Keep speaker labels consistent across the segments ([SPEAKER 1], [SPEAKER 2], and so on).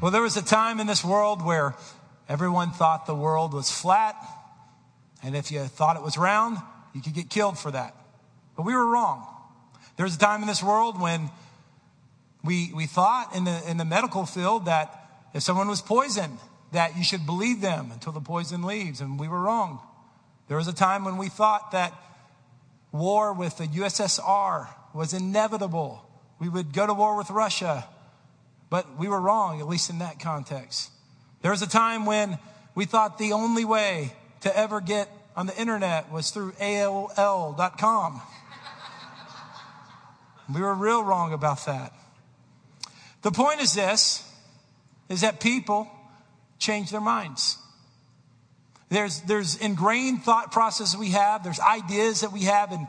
[SPEAKER 1] Well, there was a time in this world where everyone thought the world was flat, and if you thought it was round, you could get killed for that. But we were wrong. There was a time in this world when we, we thought in the, in the medical field that if someone was poisoned, that you should believe them until the poison leaves, and we were wrong. There was a time when we thought that war with the USSR was inevitable. We would go to war with Russia but we were wrong, at least in that context. There was a time when we thought the only way to ever get on the internet was through AOL.com. we were real wrong about that. The point is this, is that people change their minds. There's, there's ingrained thought processes we have, there's ideas that we have, and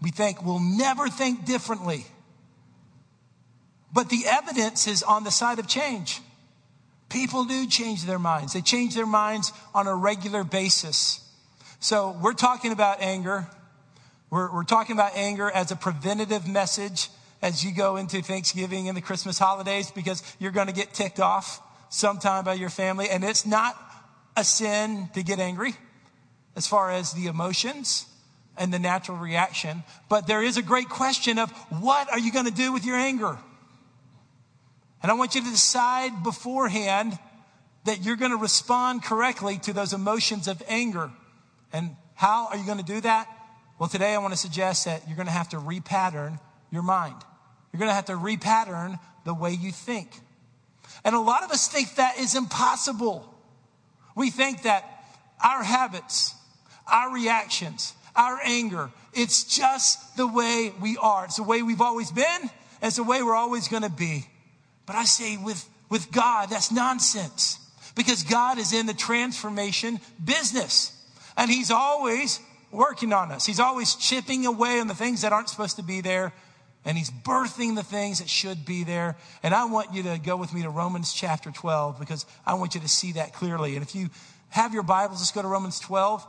[SPEAKER 1] we think we'll never think differently. But the evidence is on the side of change. People do change their minds. They change their minds on a regular basis. So we're talking about anger. We're, we're talking about anger as a preventative message as you go into Thanksgiving and the Christmas holidays because you're going to get ticked off sometime by your family. And it's not a sin to get angry as far as the emotions and the natural reaction. But there is a great question of what are you going to do with your anger? And I want you to decide beforehand that you're going to respond correctly to those emotions of anger. And how are you going to do that? Well, today I want to suggest that you're going to have to repattern your mind. You're going to have to repattern the way you think. And a lot of us think that is impossible. We think that our habits, our reactions, our anger, it's just the way we are. It's the way we've always been. It's the way we're always going to be. But I say with, with God, that's nonsense because God is in the transformation business and He's always working on us. He's always chipping away on the things that aren't supposed to be there and He's birthing the things that should be there. And I want you to go with me to Romans chapter 12 because I want you to see that clearly. And if you have your Bibles, let's go to Romans 12.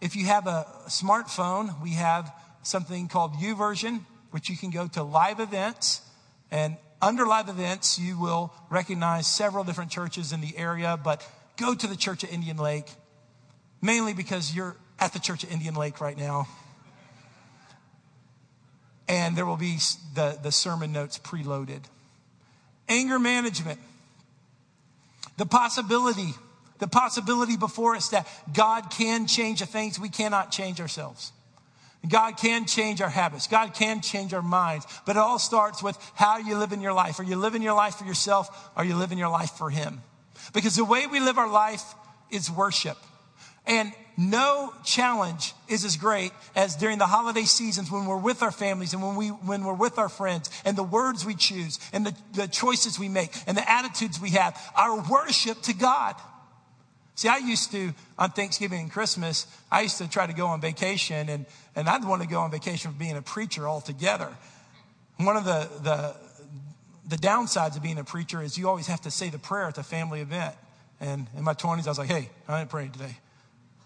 [SPEAKER 1] If you have a smartphone, we have something called YouVersion, which you can go to live events and under live events, you will recognize several different churches in the area, but go to the Church of Indian Lake, mainly because you're at the Church of Indian Lake right now. And there will be the, the sermon notes preloaded. Anger management. The possibility, the possibility before us that God can change the things we cannot change ourselves. God can change our habits. God can change our minds. But it all starts with how you live in your life. Are you living your life for yourself? Are you living your life for Him? Because the way we live our life is worship. And no challenge is as great as during the holiday seasons when we're with our families and when, we, when we're with our friends and the words we choose and the, the choices we make and the attitudes we have, our worship to God. See, I used to, on Thanksgiving and Christmas, I used to try to go on vacation, and, and I'd want to go on vacation for being a preacher altogether. One of the, the, the downsides of being a preacher is you always have to say the prayer at the family event. And in my 20s, I was like, hey, I ain't praying today.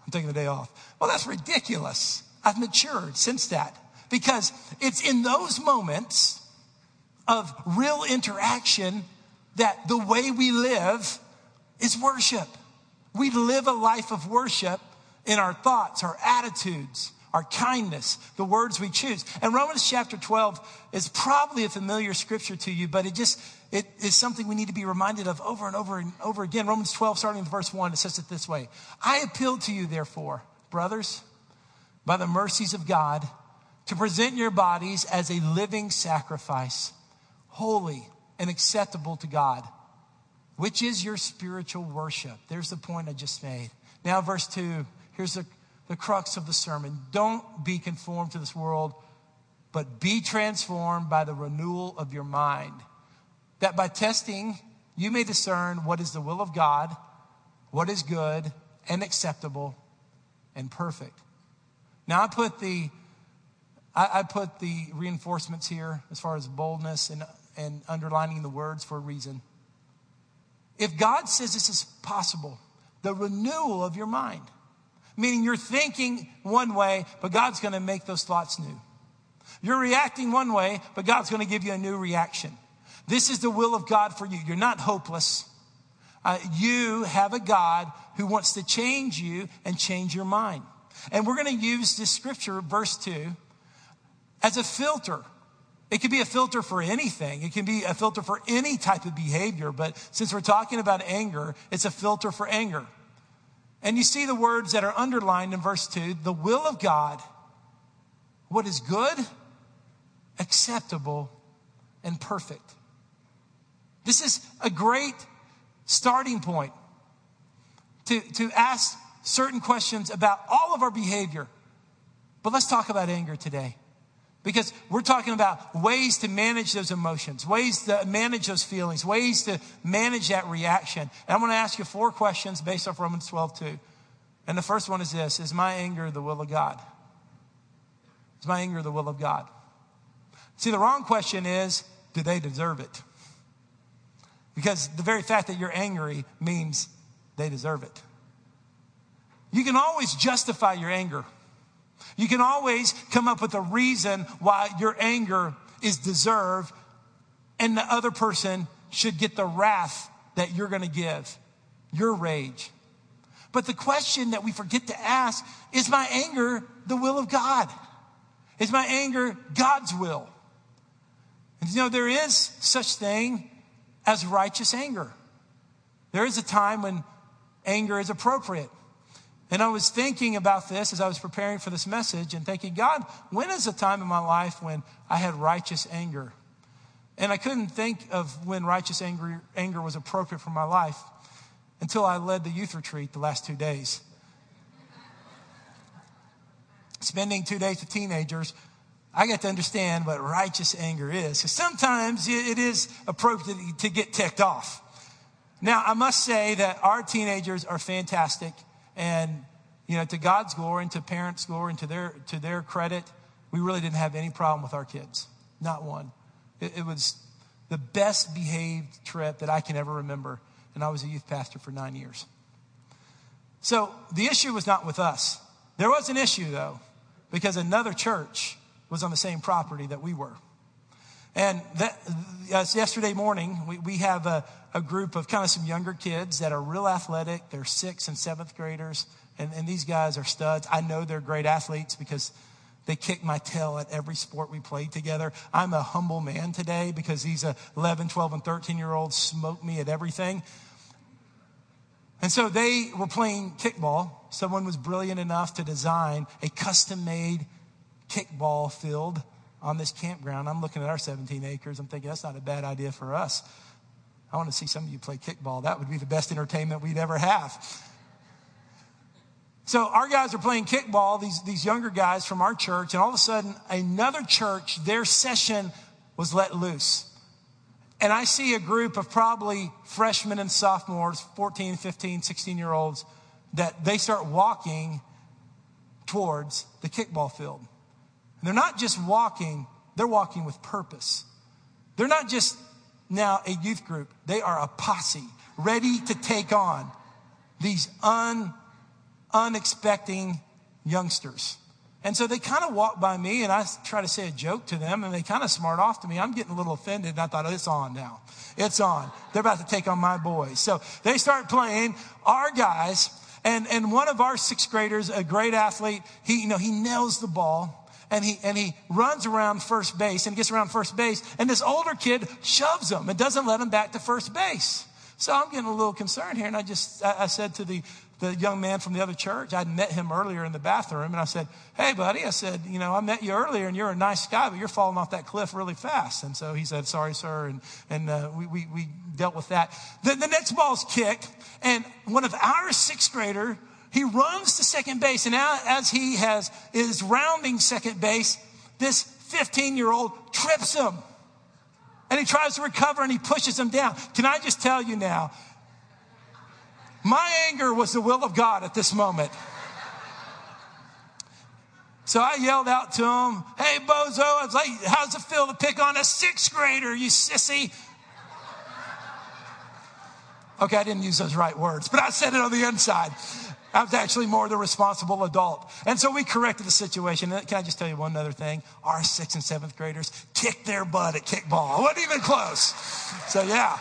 [SPEAKER 1] I'm taking the day off. Well, that's ridiculous. I've matured since that because it's in those moments of real interaction that the way we live is worship. We live a life of worship in our thoughts, our attitudes, our kindness, the words we choose. And Romans chapter 12 is probably a familiar scripture to you, but it just, it is something we need to be reminded of over and over and over again. Romans 12, starting with verse 1, it says it this way I appeal to you, therefore, brothers, by the mercies of God, to present your bodies as a living sacrifice, holy and acceptable to God which is your spiritual worship. There's the point I just made. Now, verse 2, here's the, the crux of the sermon. Don't be conformed to this world, but be transformed by the renewal of your mind. That by testing, you may discern what is the will of God, what is good and acceptable and perfect. Now, I put the I, I put the reinforcements here as far as boldness and, and underlining the words for a reason. If God says this is possible, the renewal of your mind, meaning you're thinking one way, but God's going to make those thoughts new. You're reacting one way, but God's going to give you a new reaction. This is the will of God for you. You're not hopeless. Uh, you have a God who wants to change you and change your mind. And we're going to use this scripture, verse 2, as a filter. It could be a filter for anything. It can be a filter for any type of behavior. But since we're talking about anger, it's a filter for anger. And you see the words that are underlined in verse 2 the will of God, what is good, acceptable, and perfect. This is a great starting point to, to ask certain questions about all of our behavior. But let's talk about anger today. Because we're talking about ways to manage those emotions, ways to manage those feelings, ways to manage that reaction. And I'm going to ask you four questions based off Romans 12, 2. And the first one is this Is my anger the will of God? Is my anger the will of God? See, the wrong question is Do they deserve it? Because the very fact that you're angry means they deserve it. You can always justify your anger. You can always come up with a reason why your anger is deserved and the other person should get the wrath that you're going to give, your rage. But the question that we forget to ask is my anger the will of God? Is my anger God's will? And you know, there is such thing as righteous anger. There is a time when anger is appropriate. And I was thinking about this as I was preparing for this message and thinking, God, when is a time in my life when I had righteous anger? And I couldn't think of when righteous anger, anger was appropriate for my life until I led the youth retreat the last two days. Spending two days with teenagers, I got to understand what righteous anger is. Because sometimes it is appropriate to get ticked off. Now, I must say that our teenagers are fantastic. And, you know, to God's glory and to parents' glory and to their, to their credit, we really didn't have any problem with our kids. Not one. It, it was the best behaved trip that I can ever remember. And I was a youth pastor for nine years. So the issue was not with us. There was an issue, though, because another church was on the same property that we were. And that, yesterday morning, we, we have a, a group of kind of some younger kids that are real athletic. They're sixth and seventh graders. And, and these guys are studs. I know they're great athletes because they kick my tail at every sport we played together. I'm a humble man today because these 11, 12, and 13 year olds smoke me at everything. And so they were playing kickball. Someone was brilliant enough to design a custom made kickball field on this campground. I'm looking at our 17 acres. I'm thinking that's not a bad idea for us. I want to see some of you play kickball. That would be the best entertainment we'd ever have. So our guys are playing kickball, these, these younger guys from our church, and all of a sudden another church, their session was let loose. And I see a group of probably freshmen and sophomores, 14, 15, 16 year olds, that they start walking towards the kickball field. And they're not just walking, they're walking with purpose. They're not just now a youth group, they are a posse ready to take on these un, unexpecting youngsters. And so they kind of walk by me and I try to say a joke to them and they kind of smart off to me. I'm getting a little offended and I thought, oh, it's on now. It's on. They're about to take on my boys. So they start playing our guys and, and one of our sixth graders, a great athlete, he, you know, he nails the ball and he, and he runs around first base and gets around first base. And this older kid shoves him and doesn't let him back to first base. So I'm getting a little concerned here. And I just, I, said to the, the young man from the other church, I'd met him earlier in the bathroom. And I said, Hey, buddy, I said, you know, I met you earlier and you're a nice guy, but you're falling off that cliff really fast. And so he said, Sorry, sir. And, and uh, we, we, we dealt with that. The, the next ball's kicked. And one of our sixth grader he runs to second base, and as he has is rounding second base, this 15 year old trips him. And he tries to recover and he pushes him down. Can I just tell you now? My anger was the will of God at this moment. So I yelled out to him, Hey, bozo, I was like, How's it feel to pick on a sixth grader, you sissy? Okay, I didn't use those right words, but I said it on the inside. I was actually more the responsible adult. And so we corrected the situation. Can I just tell you one other thing? Our sixth and seventh graders kicked their butt at kickball. It wasn't even close. So, yeah.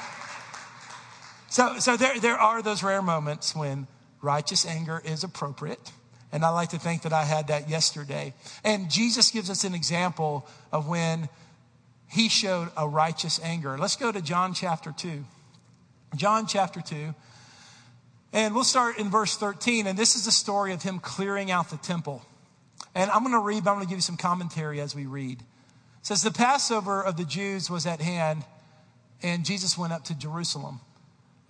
[SPEAKER 1] So, so there, there are those rare moments when righteous anger is appropriate. And I like to think that I had that yesterday. And Jesus gives us an example of when he showed a righteous anger. Let's go to John chapter 2. John chapter 2. And we'll start in verse 13. And this is the story of him clearing out the temple. And I'm going to read, but I'm going to give you some commentary as we read. It says, The Passover of the Jews was at hand, and Jesus went up to Jerusalem.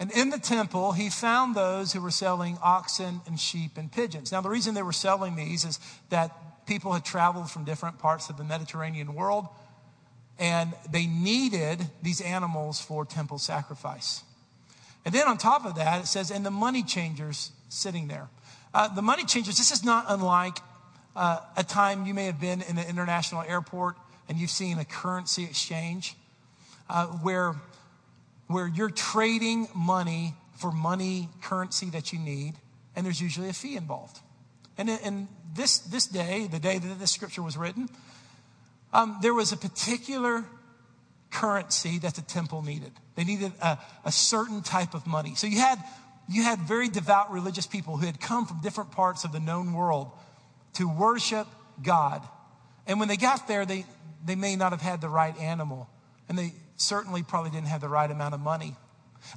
[SPEAKER 1] And in the temple, he found those who were selling oxen and sheep and pigeons. Now, the reason they were selling these is that people had traveled from different parts of the Mediterranean world, and they needed these animals for temple sacrifice. And then on top of that, it says, and the money changers sitting there. Uh, the money changers, this is not unlike uh, a time you may have been in an international airport and you've seen a currency exchange uh, where, where you're trading money for money currency that you need, and there's usually a fee involved. And in this, this day, the day that this scripture was written, um, there was a particular currency that the temple needed. They needed a, a certain type of money. So you had, you had very devout religious people who had come from different parts of the known world to worship God. And when they got there, they, they may not have had the right animal. And they certainly probably didn't have the right amount of money.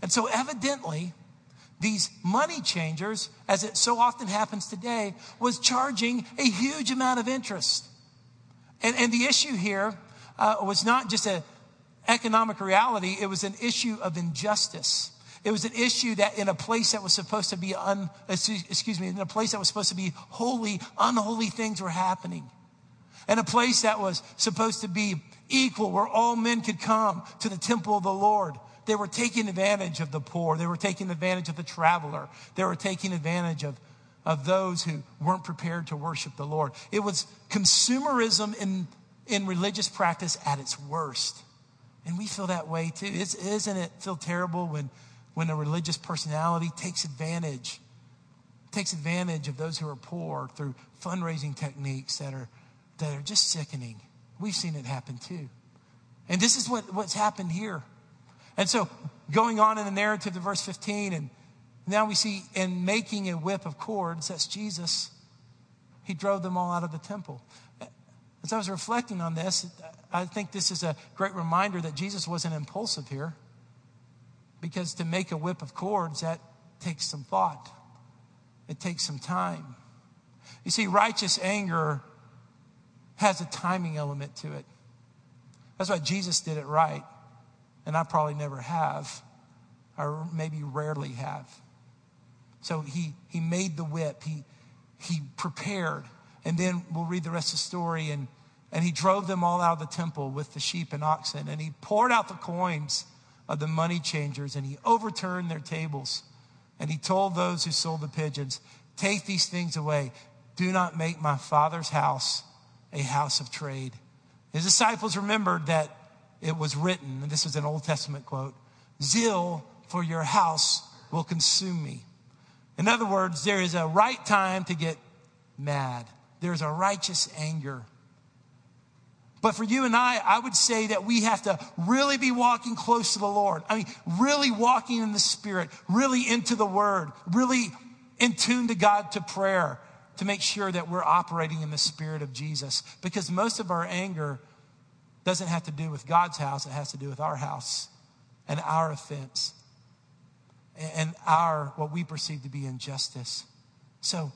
[SPEAKER 1] And so evidently, these money changers, as it so often happens today, was charging a huge amount of interest. And, and the issue here uh, was not just a, economic reality, it was an issue of injustice. It was an issue that in a place that was supposed to be un, excuse me, in a place that was supposed to be holy, unholy things were happening. And a place that was supposed to be equal, where all men could come to the temple of the Lord. They were taking advantage of the poor. They were taking advantage of the traveler. They were taking advantage of, of those who weren't prepared to worship the Lord. It was consumerism in, in religious practice at its worst. And we feel that way too. It's, isn't it feel terrible when, when a religious personality takes advantage, takes advantage of those who are poor through fundraising techniques that are, that are just sickening? We've seen it happen too. And this is what, what's happened here. And so going on in the narrative to verse 15, and now we see in making a whip of cords, that's Jesus, he drove them all out of the temple. As I was reflecting on this, I think this is a great reminder that Jesus wasn't impulsive here. Because to make a whip of cords, that takes some thought, it takes some time. You see, righteous anger has a timing element to it. That's why Jesus did it right. And I probably never have, or maybe rarely have. So he, he made the whip, he, he prepared. And then we'll read the rest of the story and and he drove them all out of the temple with the sheep and oxen. And he poured out the coins of the money changers and he overturned their tables. And he told those who sold the pigeons, Take these things away. Do not make my father's house a house of trade. His disciples remembered that it was written, and this is an Old Testament quote Zeal for your house will consume me. In other words, there is a right time to get mad, there's a righteous anger but for you and I, I would say that we have to really be walking close to the Lord. I mean, really walking in the Spirit, really into the Word, really in tune to God to prayer to make sure that we're operating in the Spirit of Jesus. Because most of our anger doesn't have to do with God's house, it has to do with our house and our offense and our, what we perceive to be injustice. So,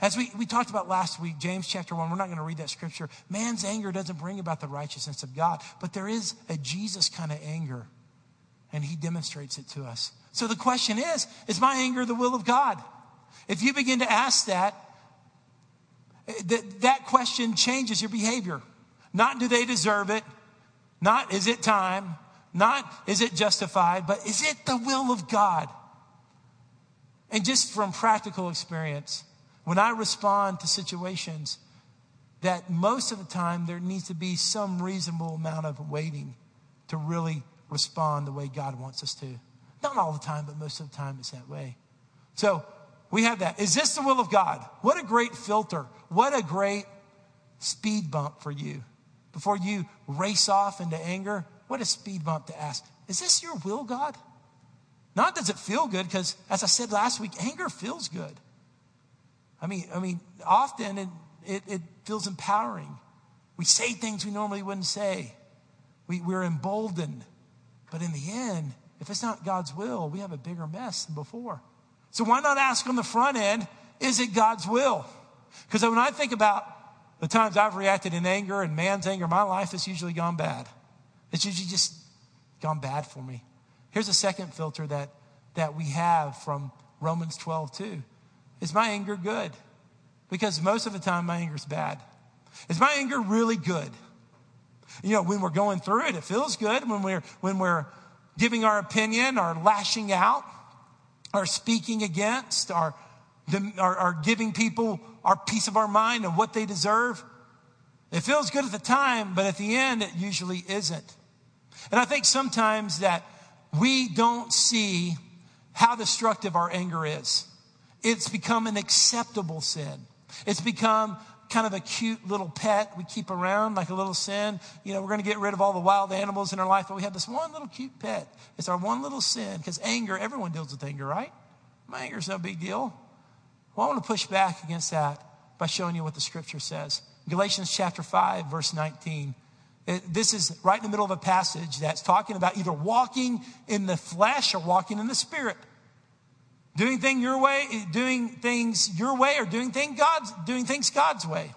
[SPEAKER 1] as we, we talked about last week, James chapter 1, we're not going to read that scripture. Man's anger doesn't bring about the righteousness of God, but there is a Jesus kind of anger, and he demonstrates it to us. So the question is is my anger the will of God? If you begin to ask that, that, that question changes your behavior. Not do they deserve it, not is it time, not is it justified, but is it the will of God? And just from practical experience, when I respond to situations, that most of the time there needs to be some reasonable amount of waiting to really respond the way God wants us to. Not all the time, but most of the time it's that way. So we have that. Is this the will of God? What a great filter. What a great speed bump for you. Before you race off into anger, what a speed bump to ask, is this your will, God? Not does it feel good, because as I said last week, anger feels good. I mean, I mean, often it, it, it feels empowering. We say things we normally wouldn't say. We, we're emboldened. But in the end, if it's not God's will, we have a bigger mess than before. So why not ask on the front end, is it God's will? Because when I think about the times I've reacted in anger and man's anger, my life has usually gone bad. It's usually just gone bad for me. Here's a second filter that, that we have from Romans 12, too. Is my anger good? Because most of the time, my anger is bad. Is my anger really good? You know, when we're going through it, it feels good. When we're, when we're giving our opinion or lashing out or speaking against or, or, or giving people our piece of our mind and what they deserve, it feels good at the time, but at the end, it usually isn't. And I think sometimes that we don't see how destructive our anger is. It's become an acceptable sin. It's become kind of a cute little pet we keep around, like a little sin. You know, we're going to get rid of all the wild animals in our life, but we have this one little cute pet. It's our one little sin because anger, everyone deals with anger, right? My anger's no big deal. Well, I want to push back against that by showing you what the scripture says. Galatians chapter 5, verse 19. It, this is right in the middle of a passage that's talking about either walking in the flesh or walking in the spirit. Doing thing your way, doing things your way, or doing thing God's doing things God's way.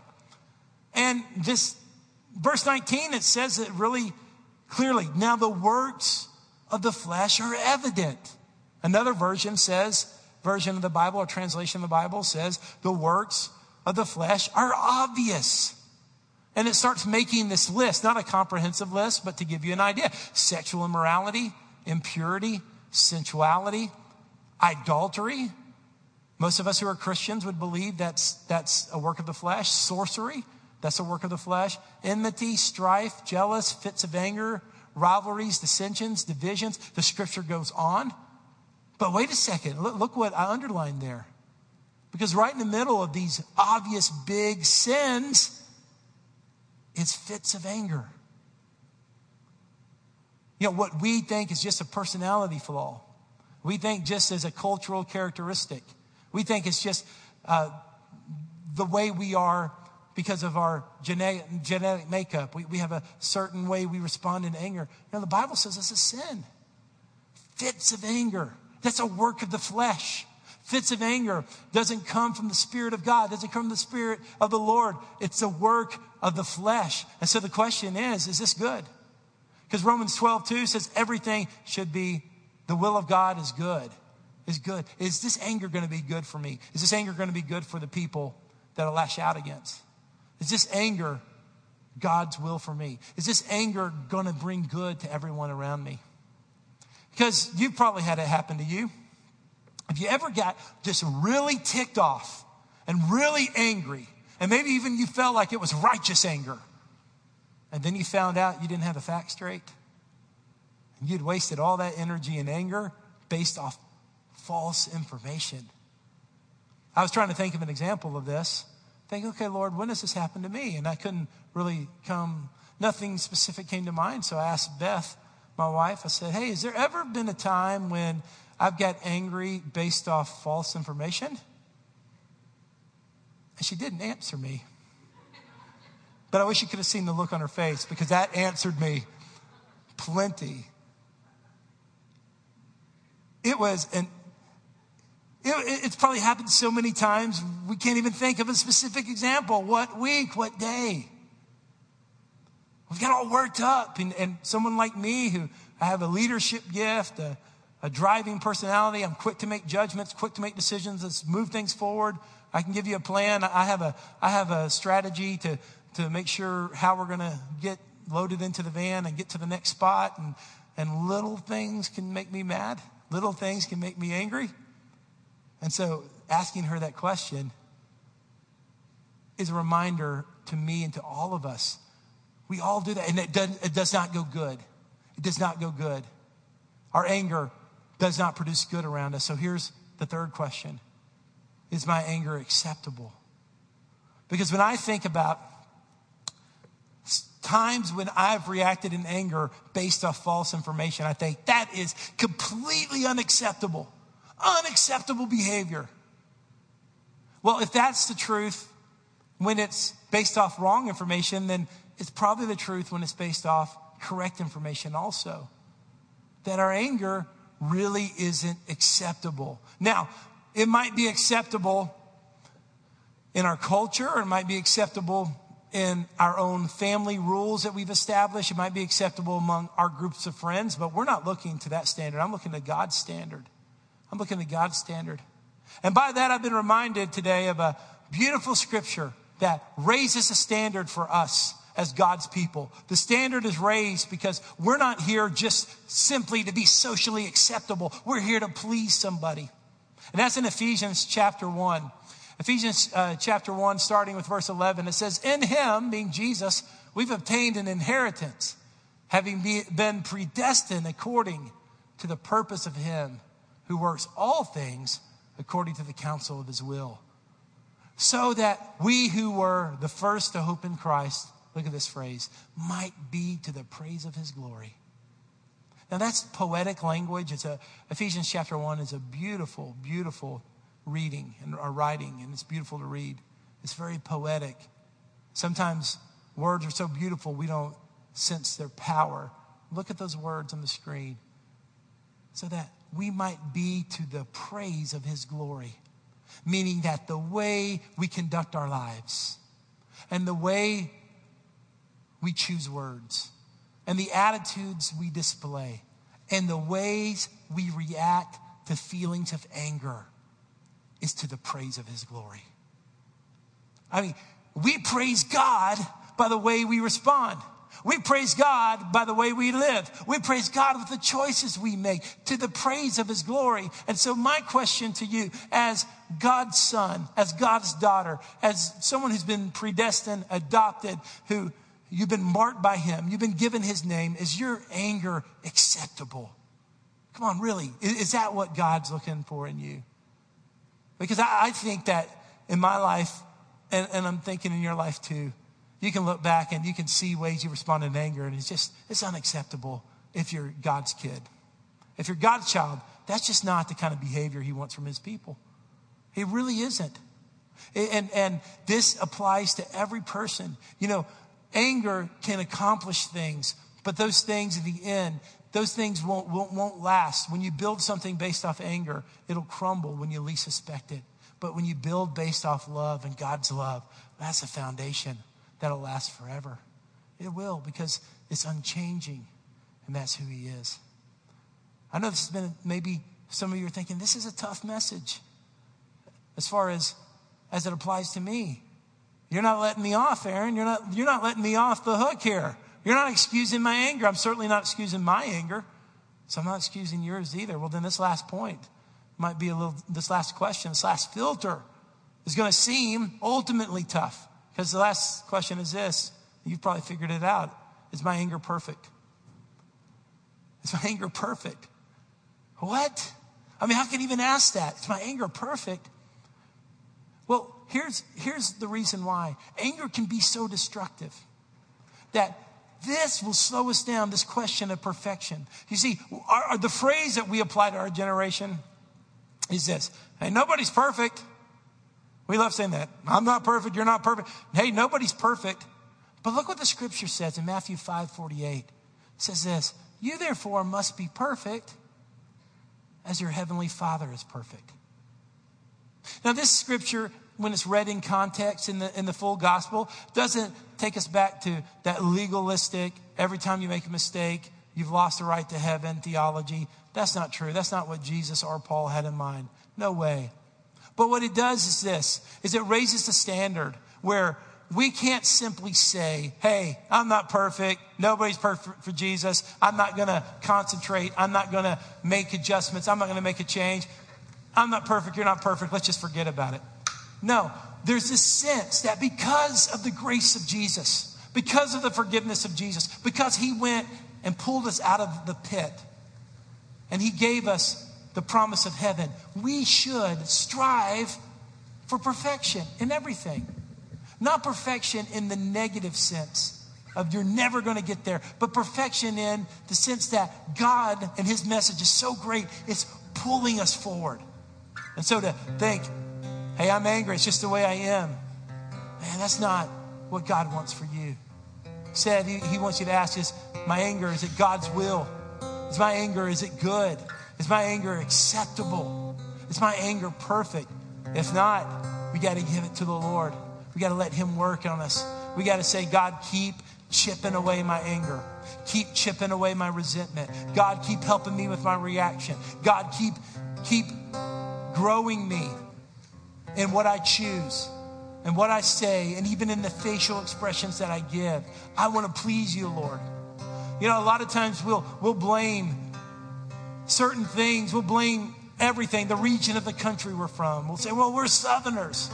[SPEAKER 1] And this verse 19, it says it really clearly. Now the works of the flesh are evident. Another version says, version of the Bible or translation of the Bible says, the works of the flesh are obvious. And it starts making this list, not a comprehensive list, but to give you an idea. Sexual immorality, impurity, sensuality, Idolatry. Most of us who are Christians would believe that's, that's a work of the flesh. Sorcery. That's a work of the flesh. Enmity, strife, jealous, fits of anger, rivalries, dissensions, divisions. The scripture goes on. But wait a second. Look, look what I underlined there. Because right in the middle of these obvious big sins, it's fits of anger. You know, what we think is just a personality flaw we think just as a cultural characteristic. We think it's just uh, the way we are because of our genetic, genetic makeup. We, we have a certain way we respond in anger. Now, the Bible says it's a sin. Fits of anger. That's a work of the flesh. Fits of anger doesn't come from the Spirit of God, doesn't come from the Spirit of the Lord. It's a work of the flesh. And so the question is, is this good? Because Romans 12, 2 says everything should be the will of God is good. Is good. Is this anger going to be good for me? Is this anger going to be good for the people that I lash out against? Is this anger God's will for me? Is this anger going to bring good to everyone around me? Because you've probably had it happen to you. If you ever got just really ticked off and really angry, and maybe even you felt like it was righteous anger, and then you found out you didn't have the facts straight, You'd wasted all that energy and anger based off false information. I was trying to think of an example of this. Think, okay, Lord, when does this happen to me? And I couldn't really come, nothing specific came to mind. So I asked Beth, my wife, I said, hey, has there ever been a time when I've got angry based off false information? And she didn't answer me. But I wish you could have seen the look on her face because that answered me plenty. It was an it, it's probably happened so many times, we can't even think of a specific example. What week, what day? We've got all worked up. And, and someone like me, who I have a leadership gift, a, a driving personality, I'm quick to make judgments, quick to make decisions, let's move things forward. I can give you a plan. I have a, I have a strategy to, to make sure how we're going to get loaded into the van and get to the next spot. And, and little things can make me mad. Little things can make me angry. And so asking her that question is a reminder to me and to all of us. We all do that, and it does, it does not go good. It does not go good. Our anger does not produce good around us. So here's the third question is my anger acceptable? Because when I think about times when I've reacted in anger based off false information, I think that is completely unacceptable. Unacceptable behavior. Well, if that's the truth when it's based off wrong information, then it's probably the truth when it's based off correct information also. That our anger really isn't acceptable. Now, it might be acceptable in our culture, or it might be acceptable in our own family rules that we've established. It might be acceptable among our groups of friends, but we're not looking to that standard. I'm looking to God's standard. I'm looking to God's standard. And by that, I've been reminded today of a beautiful scripture that raises a standard for us as God's people. The standard is raised because we're not here just simply to be socially acceptable. We're here to please somebody. And that's in Ephesians chapter 1. Ephesians uh, chapter 1, starting with verse 11, it says, In him, being Jesus, we've obtained an inheritance, having be, been predestined according to the purpose of him who works all things according to the counsel of his will. So that we who were the first to hope in Christ, look at this phrase, might be to the praise of his glory. Now that's poetic language. It's a Ephesians chapter 1 is a beautiful, beautiful reading and or writing, and it's beautiful to read. It's very poetic. Sometimes words are so beautiful we don't sense their power. Look at those words on the screen so that we might be to the praise of his glory. Meaning that the way we conduct our lives and the way we choose words and the attitudes we display and the ways we react to feelings of anger is to the praise of his glory. I mean, we praise God by the way we respond. We praise God by the way we live. We praise God with the choices we make to the praise of His glory. And so, my question to you, as God's son, as God's daughter, as someone who's been predestined, adopted, who you've been marked by Him, you've been given His name, is your anger acceptable? Come on, really? Is that what God's looking for in you? Because I, I think that in my life, and, and I'm thinking in your life too, you can look back and you can see ways you respond in anger, and it's just, it's unacceptable if you're God's kid. If you're God's child, that's just not the kind of behavior he wants from his people. He really isn't. And, and this applies to every person. You know, anger can accomplish things, but those things in the end, those things won't, won't, won't last. When you build something based off anger, it'll crumble when you least suspect it. But when you build based off love and God's love, that's a foundation that'll last forever. It will because it's unchanging, and that's who He is. I know this has been maybe some of you are thinking this is a tough message as far as as it applies to me. You're not letting me off, Aaron. You're not, you're not letting me off the hook here. You're not excusing my anger. I'm certainly not excusing my anger. So I'm not excusing yours either. Well, then this last point might be a little, this last question, this last filter is going to seem ultimately tough. Because the last question is this you've probably figured it out. Is my anger perfect? Is my anger perfect? What? I mean, how can you even ask that? Is my anger perfect? Well, here's, here's the reason why anger can be so destructive that this will slow us down, this question of perfection. You see, our, our, the phrase that we apply to our generation is this Hey, nobody's perfect. We love saying that. I'm not perfect, you're not perfect. Hey, nobody's perfect. But look what the scripture says in Matthew 5 48. It says this You therefore must be perfect as your heavenly Father is perfect. Now, this scripture when it's read in context in the, in the full gospel, doesn't take us back to that legalistic, every time you make a mistake, you've lost the right to heaven theology. That's not true. That's not what Jesus or Paul had in mind. No way. But what it does is this, is it raises the standard where we can't simply say, hey, I'm not perfect. Nobody's perfect for Jesus. I'm not going to concentrate. I'm not going to make adjustments. I'm not going to make a change. I'm not perfect. You're not perfect. Let's just forget about it. No, there's this sense that because of the grace of Jesus, because of the forgiveness of Jesus, because he went and pulled us out of the pit and he gave us the promise of heaven, we should strive for perfection in everything. Not perfection in the negative sense of you're never going to get there, but perfection in the sense that God and His message is so great, it's pulling us forward. And so to think, hey, I'm angry, it's just the way I am, man, that's not what God wants for you. Said he, he wants you to ask is my anger, is it God's will? Is my anger, is it good? Is my anger acceptable? Is my anger perfect? If not, we got to give it to the Lord. We got to let Him work on us. We got to say, God, keep chipping away my anger. Keep chipping away my resentment. God, keep helping me with my reaction. God, keep, keep growing me in what I choose and what I say, and even in the facial expressions that I give. I want to please you, Lord. You know, a lot of times we'll, we'll blame certain things, we'll blame everything, the region of the country we're from. We'll say, well, we're Southerners.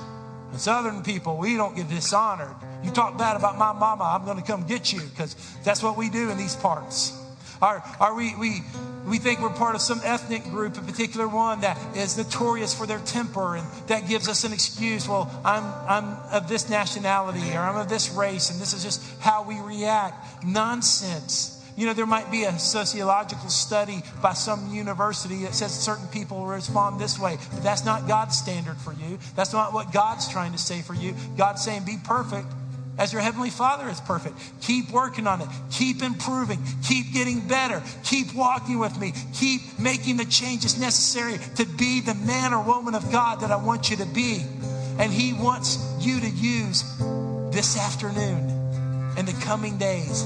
[SPEAKER 1] And Southern people, we don't get dishonored. You talk bad about my mama, I'm going to come get you because that's what we do in these parts. Are, are we, we, we think we're part of some ethnic group, a particular one that is notorious for their temper, and that gives us an excuse. Well, I'm, I'm of this nationality, or I'm of this race, and this is just how we react. Nonsense. You know, there might be a sociological study by some university that says certain people respond this way, but that's not God's standard for you. That's not what God's trying to say for you. God's saying, be perfect as your heavenly father is perfect. Keep working on it. Keep improving. Keep getting better. Keep walking with me. Keep making the changes necessary to be the man or woman of God that I want you to be. And he wants you to use this afternoon and the coming days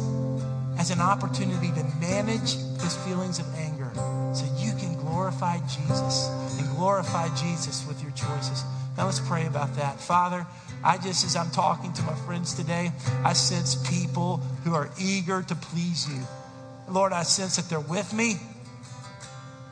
[SPEAKER 1] as an opportunity to manage those feelings of anger so you can glorify Jesus and glorify Jesus with your choices. Now let's pray about that. Father, I just, as I'm talking to my friends today, I sense people who are eager to please you. Lord, I sense that they're with me.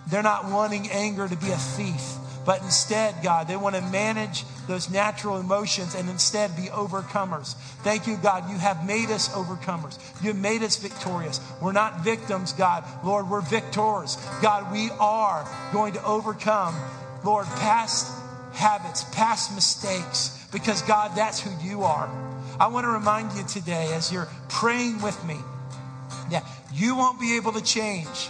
[SPEAKER 1] They're not wanting anger to be a thief. But instead, God, they want to manage those natural emotions and instead be overcomers. Thank you, God. You have made us overcomers. You have made us victorious. We're not victims, God. Lord, we're victors. God, we are going to overcome, Lord, past habits, past mistakes, because, God, that's who you are. I want to remind you today, as you're praying with me, that you won't be able to change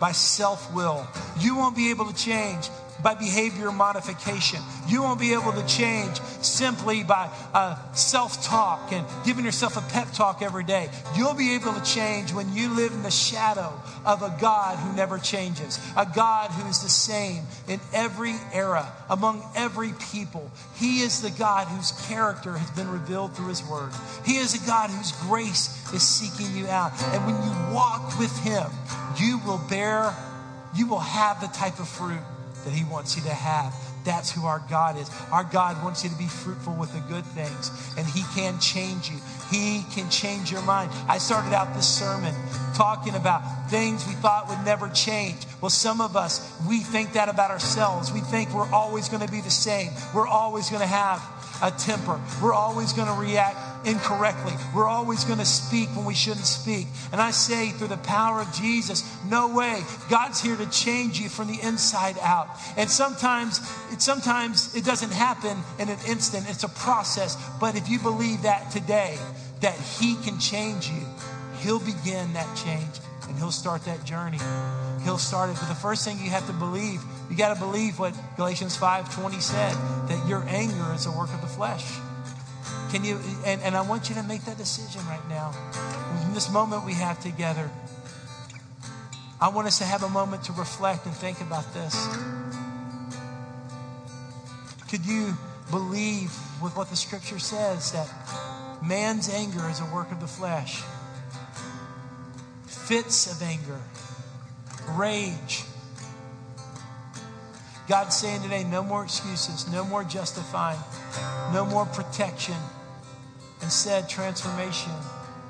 [SPEAKER 1] by self will. You won't be able to change by behavior modification. You won't be able to change simply by uh, self talk and giving yourself a pep talk every day. You'll be able to change when you live in the shadow of a God who never changes, a God who is the same in every era, among every people. He is the God whose character has been revealed through His Word. He is a God whose grace is seeking you out. And when you walk with Him, you will bear, you will have the type of fruit that He wants you to have. That's who our God is. Our God wants you to be fruitful with the good things, and He can change you. He can change your mind. I started out this sermon talking about things we thought would never change. Well, some of us, we think that about ourselves. We think we're always going to be the same, we're always going to have a temper, we're always going to react incorrectly. We're always going to speak when we shouldn't speak. And I say, through the power of Jesus, no way. God's here to change you from the inside out. And sometimes, it, sometimes it doesn't happen in an instant. It's a process. But if you believe that today, that He can change you, He'll begin that change and He'll start that journey. He'll start it. But the first thing you have to believe, you got to believe what Galatians 5:20 said, that your anger is a work of the flesh. Can you, and, and I want you to make that decision right now. In this moment we have together, I want us to have a moment to reflect and think about this. Could you believe with what the scripture says that man's anger is a work of the flesh? Fits of anger, rage. God's saying today, no more excuses, no more justifying, no more protection. Instead, transformation.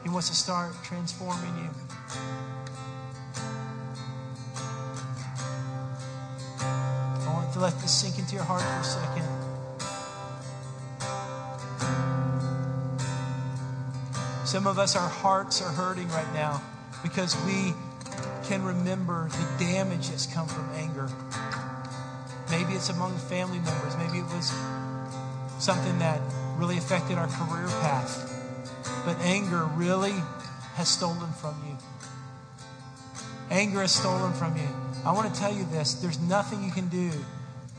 [SPEAKER 1] He wants to start transforming you. I want to let this sink into your heart for a second. Some of us, our hearts are hurting right now because we can remember the damage that's come from anger. Maybe it's among family members. Maybe it was something that really affected our career path. But anger really has stolen from you. Anger has stolen from you. I want to tell you this there's nothing you can do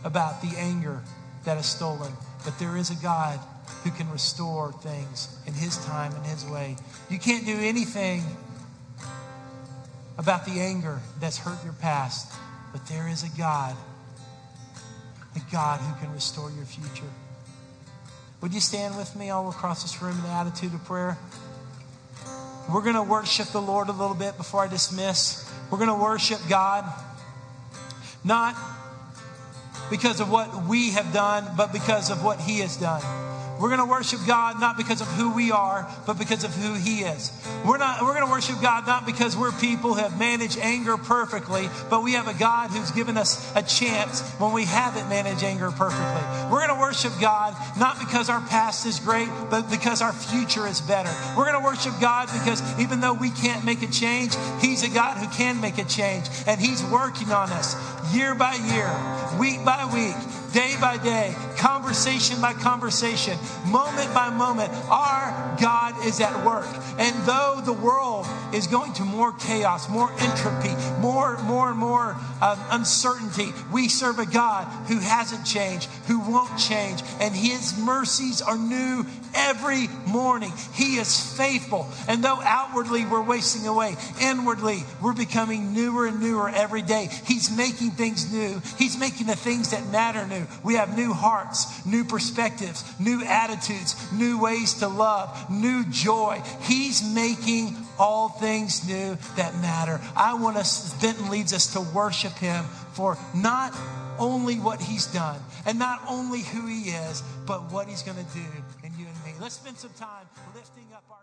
[SPEAKER 1] about the anger that is stolen, but there is a God who can restore things in His time and His way. You can't do anything about the anger that's hurt your past, but there is a God, a God who can restore your future. Would you stand with me all across this room in the attitude of prayer? We're going to worship the Lord a little bit before I dismiss. We're going to worship God, not because of what we have done, but because of what He has done. We're going to worship God not because of who we are, but because of who He is. We're not. We're going to worship God not because we're people who have managed anger perfectly, but we have a God who's given us a chance when we haven't managed anger perfectly. We're going to worship God not because our past is great, but because our future is better. We're going to worship God because even though we can't make a change, He's a God who can make a change, and He's working on us year by year, week by week day by day, conversation by conversation, moment by moment, our God is at work. And though the world is going to more chaos, more entropy, more, more and more um, uncertainty, we serve a God who hasn't changed, who won't change, and His mercies are new every morning. He is faithful. And though outwardly we're wasting away, inwardly we're becoming newer and newer every day. He's making things new. He's making the things that matter new. We have new hearts, new perspectives, new attitudes, new ways to love, new joy. He's making all things new that matter. I want us, Benton leads us to worship Him for not only what He's done and not only who He is, but what He's going to do in you and me. Let's spend some time lifting up our